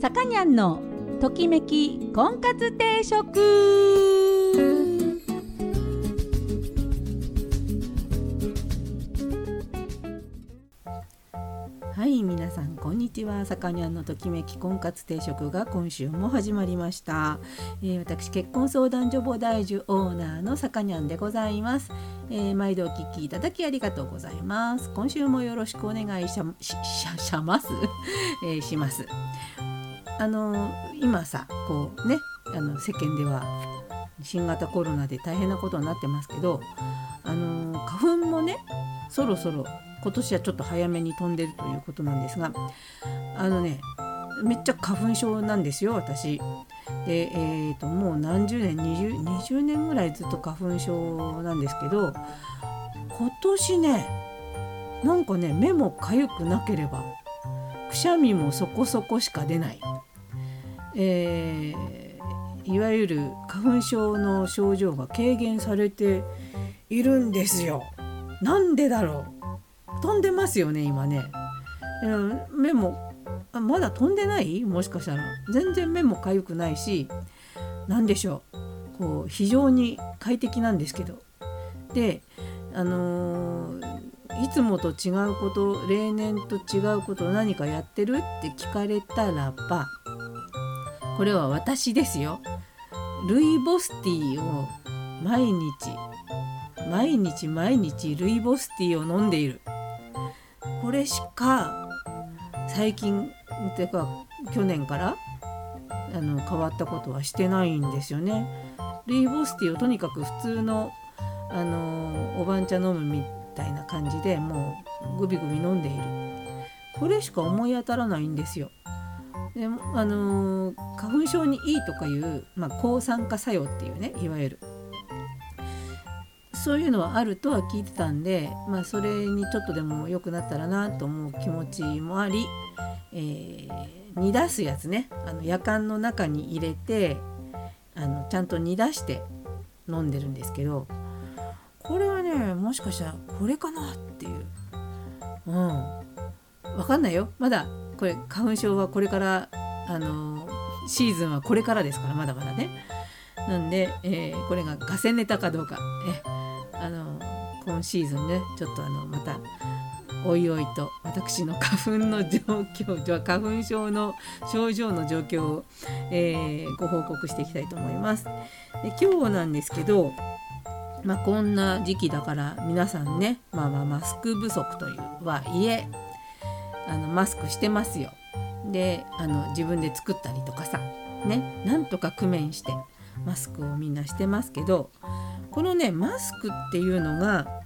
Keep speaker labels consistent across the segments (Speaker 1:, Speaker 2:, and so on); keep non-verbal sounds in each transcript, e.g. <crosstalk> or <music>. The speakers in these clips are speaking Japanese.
Speaker 1: さかにゃんのときめき婚活定食。はい皆さんこんにちは。さかにゃんのときめき婚活定食が今週も始まりました、えー、私結婚相談所母大樹オーナーのさかにゃんでございます、えー、毎度お聞きいただきありがとうございます。今週もよろしくお願いしゃししゃます、えー、します。あの今さこうねあの世間では新型コロナで大変なことになってますけどあの花粉もねそろそろ今年はちょっと早めに飛んでるということなんですがあのねめっちゃ花粉症なんですよ私。で、えーと、もう何十年 20, 20年ぐらいずっと花粉症なんですけど今年ねなんかね目も痒くなければくしゃみもそこそこしか出ない、えー、いわゆる花粉症の症状が軽減されているんですよ。なんでだろう。飛んでますよね今ね、目もまだ飛んでない？もしかしたら。全然目も痒くないし。何でしょう。こう非常に快適なんですけど。であのー、いつもと違うこと例年と違うこと何かやってるって聞かれたらばこれは私ですよルイボスティーを毎日毎日毎日ルイボスティーを飲んでいるこれしか最近てか去年からあの変わったことはしてないんですよね。ルイボスティーをとにかく普通のあのおばん茶飲むみたいな感じでもうグビグビ飲んでいるこれしか思い当たらないんですよ。であの花粉症にいいとかいう、まあ、抗酸化作用っていうねいわゆる。そういうのはあるとは聞いてたんで、まあ、それにちょっとでも良くなったらなと思う気持ちもあり、えー、煮出すやつね。あの夜間の中に入れてあのちゃんと煮出して飲んでるんですけどこれはねもしかしたらこれかなっていう。うん。分かんないよ。まだこれ花粉症はこれからあのシーズンはこれからですからまだまだねなんで、えー、これがガセネタかどうかえあの今シーズンねちょっとあのまたおいおいと私の花粉の状況花粉症の症状の状況を、えー、ご報告していきたいと思います。で今日なんですけど、まあ、こんな時期だから皆さんね、まあ、まあマスク不足というはいえあのマスクしてますよ。であの自分で作ったりとかさねなんとか工面してマスクをみんなしてますけどこのねマスクっていうのが、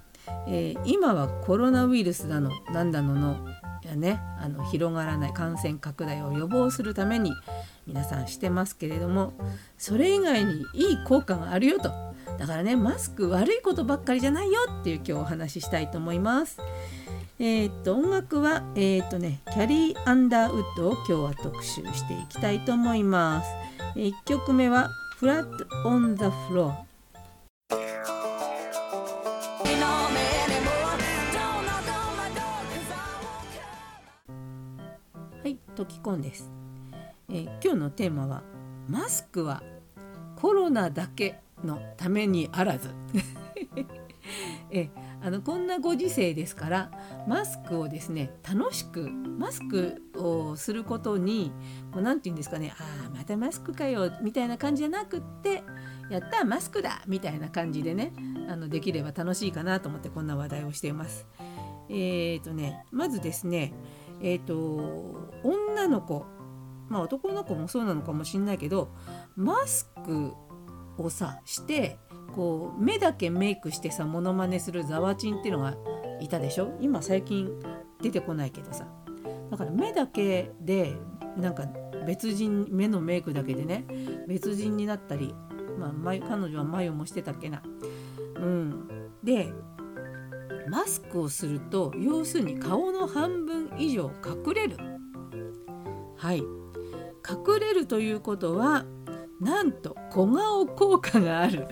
Speaker 1: えー、今はコロナウイルスだのなんだののやねあの広がらない感染拡大を予防するために皆さんしてますけれどもそれ以外にいい効果があるよとだからねマスク悪いことばっかりじゃないよっていう今日お話ししたいと思います。えー、っと音楽はえー、っとねキャリー・アンダーウッドを今日は特集していきたいと思います。えー、1曲目は「フラット・オン・ザ・フロア」ときこんです、えー、今日のテーマはマスクはコロナだけのためにあらず。<laughs> えあのこんなご時世ですからマスクをですね楽しくマスクをすることに何て言うんですかねああまたマスクかよみたいな感じじゃなくってやったマスクだみたいな感じでねあのできれば楽しいかなと思ってこんな話題をしています。えーとねまずですねえっ、ー、と女の子まあ男の子もそうなのかもしんないけどマスクをさしてこう目だけメイクしてさモノマネするザワチンっていうのがいたでしょ？今最近出てこないけどさ。だから目だけでなんか別人目のメイクだけでね別人になったり、まあ、彼女は眉もしてたっけな。うん、でマスクをすると要するに顔の半分以上隠れる。はい。隠れるということはなんと小顔効果がある。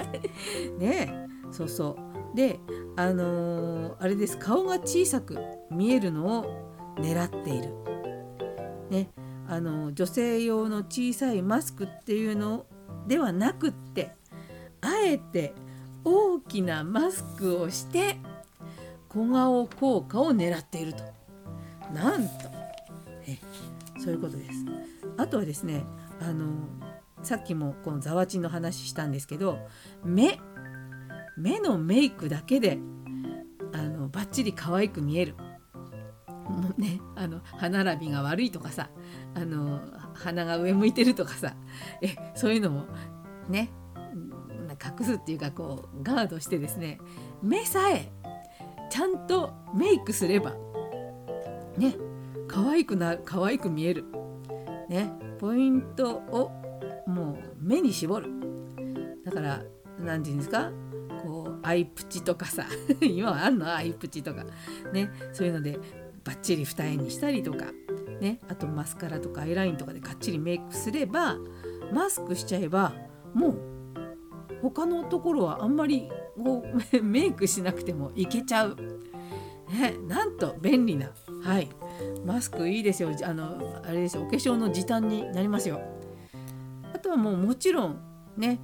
Speaker 1: <laughs> ねそうそう。であのー、あれです。顔が小さく見えるのを狙っている。ね。あの女性用の小さいマスクっていうのではなくってあえて大きなマスクをして小顔効果を狙っていると。なんと。えそういうことです。あとはですねあのさっきもこのざわちんの話したんですけど目目のメイクだけであのバッチリ可愛く見える。もうねあの歯並びが悪いとかさあの鼻が上向いてるとかさえそういうのもね隠すっていうかこうガードしてですね目さえちゃんとメイクすればね可愛くな可愛く見える。ねポイントをもう目に絞る。だから何て言うんですか？こうアイプチとかさ <laughs> 今はあんの？アイプチとか。ねそういうのでバッチリ二重にしたりとか。ねあとマスカラとかアイラインとかでがっちりメイクすればマスクしちゃえばもう他のところはあんまりこう <laughs> メイクしなくてもいけちゃう。ね、なんと便利な、はい、マスクいいですよ。あのあれですよ。お化粧の時短になりますよ。とはもうもちろんね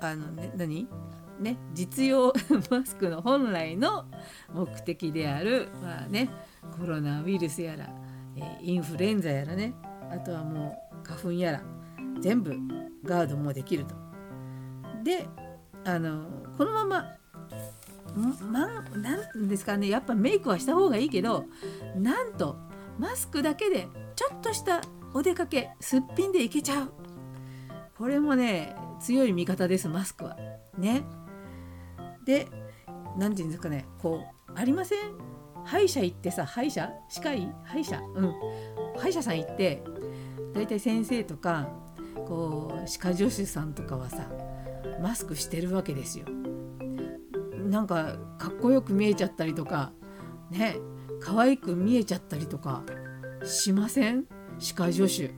Speaker 1: あのね何？ね実用 <laughs> マスクの本来の目的である、まあね、コロナウイルスやら、えインフルエンザやらねあとはもう花粉やら全部ガードもできると。であのこのまままなんですかねやっぱメイクはした方がいいけどなんとマスクだけでちょっとしたお出かけすっぴんでいけちゃうこれもね強い味方ですマスクは。ね。で何て言うんですかね。こうありません？歯医者行ってさ歯医者？歯科医？歯医者？うん。歯医者さん行って大体先生とかこう歯科助手さんとかはさマスクしてるわけですよ。なんかかっこよく見えちゃったりとかね。可愛く見えちゃったりとかしません？歯科助手。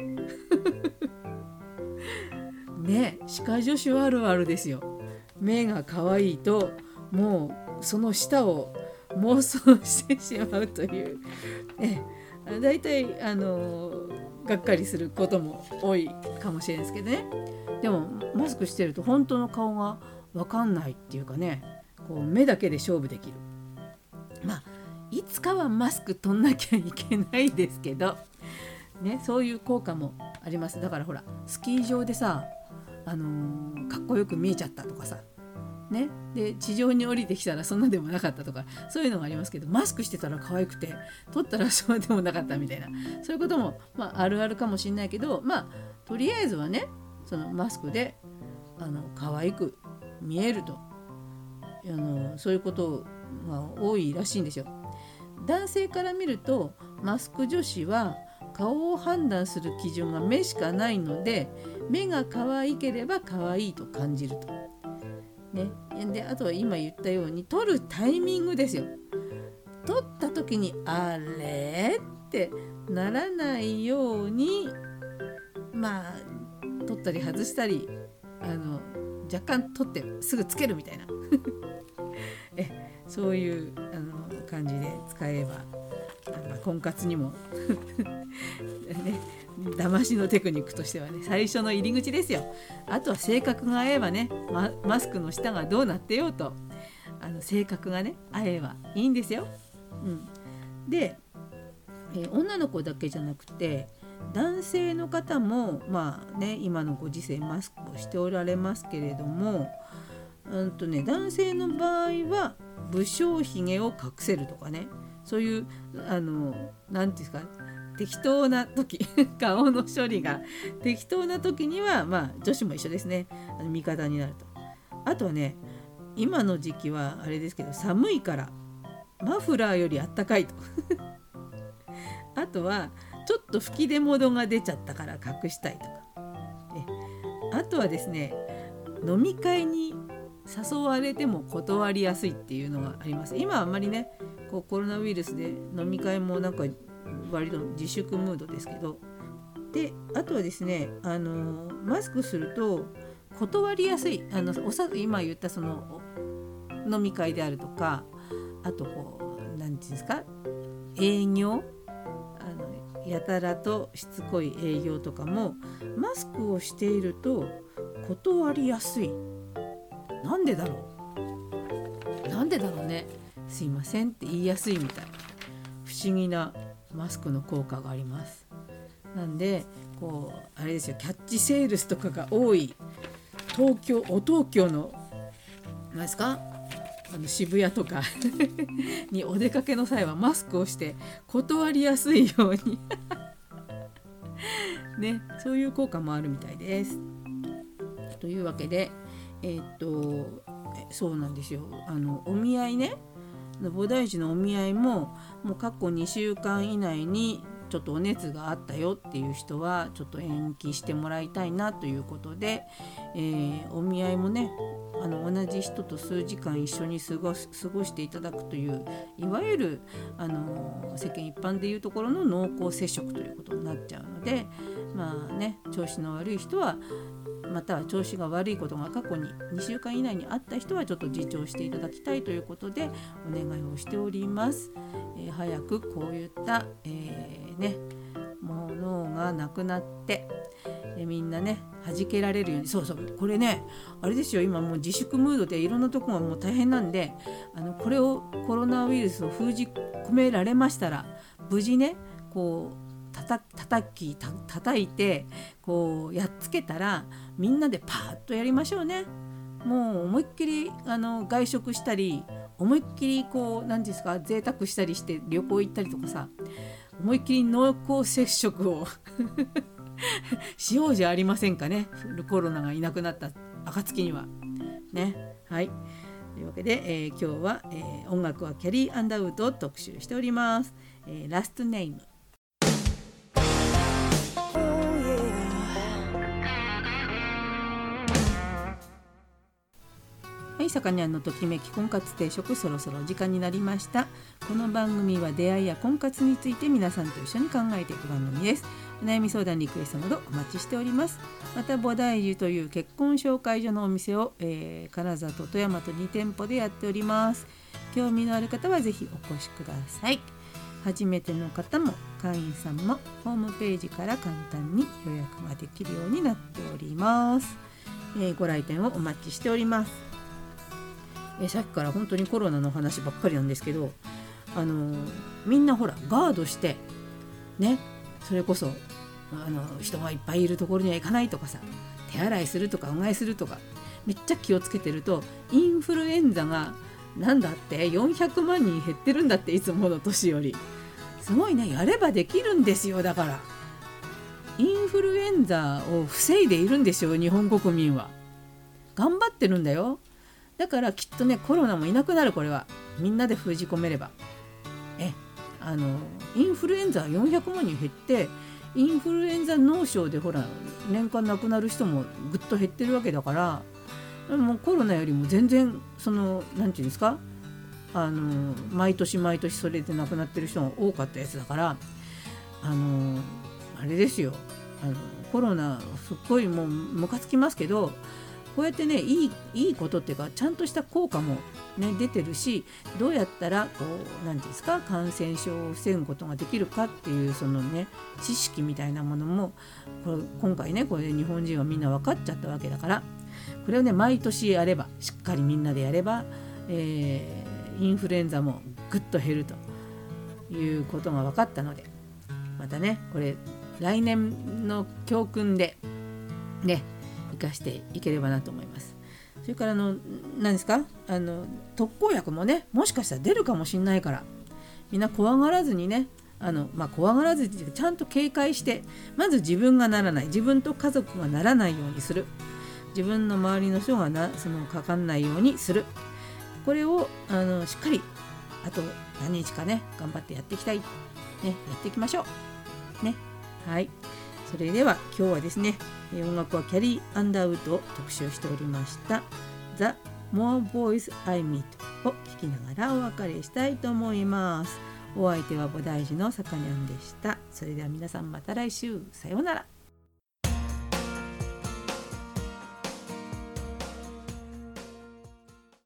Speaker 1: ね歯科助手あるあるですよ。目が可愛いともうその舌を妄想してしまうという。ね大体あのがっかりすることも多いかもしれないですけどね。でもマスクしてると本当の顔が分かんないっていうかね。こう目だけで勝負できる。まあいつかはマスク取んなきゃいけないですけど。ねそういう効果もあります。だからほらスキー場でさあのー、かっこよく見えちゃったとかさ。ね、で地上に降りてきたらそんなでもなかったとかそういうのがありますけどマスクしてたら可愛くて取ったらそうでもなかったみたいな。そういうことも、まあ、あるあるかもしれないけどまあとりあえずはねそのマスクであの可愛く見えると。あのそういうことが多いらしいんですよ。男性から見るとマスク女子は顔を判断する基準が目しかないので目が可愛ければ可愛いと感じると。ね、であとは今言ったように撮るタイミングですよ。撮った時にあれってならないようにまあ取ったり外したりあの若干取ってすぐつけるみたいな <laughs> えそういうあの感じで使えば婚活にも。<laughs> ね騙しのテクニックとしてはね最初の入り口ですよ。あとは性格が合えばね、ま、マスクの下がどうなってようと。あの性格がね合えばいいんですよ。うん、で、えー、女の子だけじゃなくて男性の方もまあね今のご時世マスクをしておられますけれども、うんとね、男性の場合は武将髭を隠せるとかね。そういうあの何て言うんですか適当な時 <laughs> 顔の処理が適当な時にはまあ女子も一緒ですね。味方になると。あとはね今の時期はあれですけど寒いからマフラーよりあったかいと。<laughs> あとはちょっと吹き出物が出ちゃったから隠したいとか。あとはですね飲み会に誘われても断りやすいっていうのがあります。今あんまりねこうコロナウイルスで飲み会もなんか割と自粛ムードですけど。であとはですねあのマスクすると断りやすいあのおさ今言ったその飲み会であるとかあとこう何て言うんですか営業あのやたらとしつこい営業とかもマスクをしていると断りやすい。なんでだろう？なんでだろうね？すいませんって言いやすいみたい。な不思議なマスクの効果があります。なんでこうあれですよ。キャッチセールスとかが多い東京お東京の何ですか？あの渋谷とか <laughs> にお出かけの際はマスクをして断りやすいように <laughs> ねそういう効果もあるみたいです。というわけでえー、っとそうなんですよ。あのお見合いね。菩提寺のお見合いももう過去2週間以内にちょっとお熱があったよっていう人はちょっと延期してもらいたいなということで、えー、お見合いもねあの同じ人と数時間一緒に過ご過ごしていただくといういわゆるあの世間一般でいうところの濃厚接触ということになっちゃうのでまあね調子の悪い人はまたは調子が悪いことが過去に2週間以内にあった人はちょっと自重していただきたいということでお願いをしております。えー、早くこういった、えー、ねものがなくなって、えみんなね弾けられるようにそうそうこれねあれですよ今もう自粛ムードでいろんなとこがもう大変なんであのこれをコロナウイルスを封じ込められましたら無事ねこうたたきた叩いてこうやっつけたらみんなでパーッとやりましょうね。もう思いっきりあの外食したり思いっきりこう何ですか贅沢したりして旅行行ったりとかさ思いっきり濃厚接触を <laughs> しようじゃありませんかねコロナがいなくなった暁には。ねはいというわけで、えー、今日は、えー、音楽はキャリー・アンダーウッドを特集しております。えー、ラストネームはい、さかにゃんのときめき婚活定食そろそろ時間になりました。この番組は出会いや婚活について皆さんと一緒に考えていく番組です。お悩み相談リクエストなどお待ちしております。また菩提寺という結婚紹介所のお店を、えー、金沢と富山と2店舗でやっております。興味のある方はぜひお越しください。初めての方も会員さんもホームページから簡単に予約ができるようになっております、えー、ご来店をお待ちしております。えさっきから本当にコロナの話ばっかりなんですけどあのみんなほらガードしてねそれこそあの人がいっぱいいるところには行かないとかさ手洗いするとかうがいするとかめっちゃ気をつけてるとインフルエンザがなんだって400万人減ってるんだっていつもの年より。すごいねやればできるんですよだから。インフルエンザを防いでいるんですよ日本国民は。頑張ってるんだよ。だからきっとねコロナもいなくなるこれは。みんなで封じ込めれば。えあのインフルエンザ400万人減ってインフルエンザ脳症でほら年間亡くなる人もぐっと減ってるわけだからもうコロナよりも全然その何て言うんですか？あの毎年毎年それで亡くなってる人が多かったやつだからあのあれですよ。あのコロナすっごいもうムカつきますけどこうやってねいいいいことっていうかちゃんとした効果も、ね、出てるしどうやったらこう何て言うんですか感染症を防ぐことができるかっていうそのね知識みたいなものもこれ今回ねこれで日本人はみんな分かっちゃったわけだからこれをね毎年やればしっかりみんなでやれば、えー、インフルエンザもぐっと減るということが分かったのでまたねこれ来年の教訓でね生かしていければなと思います。それからあの何ですか？あの特効薬もねもしかしたら出るかもしんないからみんな怖がらずにねあの、まあ、怖がらずにちゃんと警戒してまず自分がならない自分と家族がならないようにする。自分の周りの人がなそのかかんないようにする。これをあのしっかりあと何日かね頑張ってやっていきたい、ね、やっていきましょう。ね。はい。それでは今日はですね音楽はキャリー・アンダーウッドを特集しておりました「The More Boys I Meet」を聴きながらお別れしたいと思います。お相手は菩提寺のさかにゃんでした。それでは皆さんまた来週。さようなら。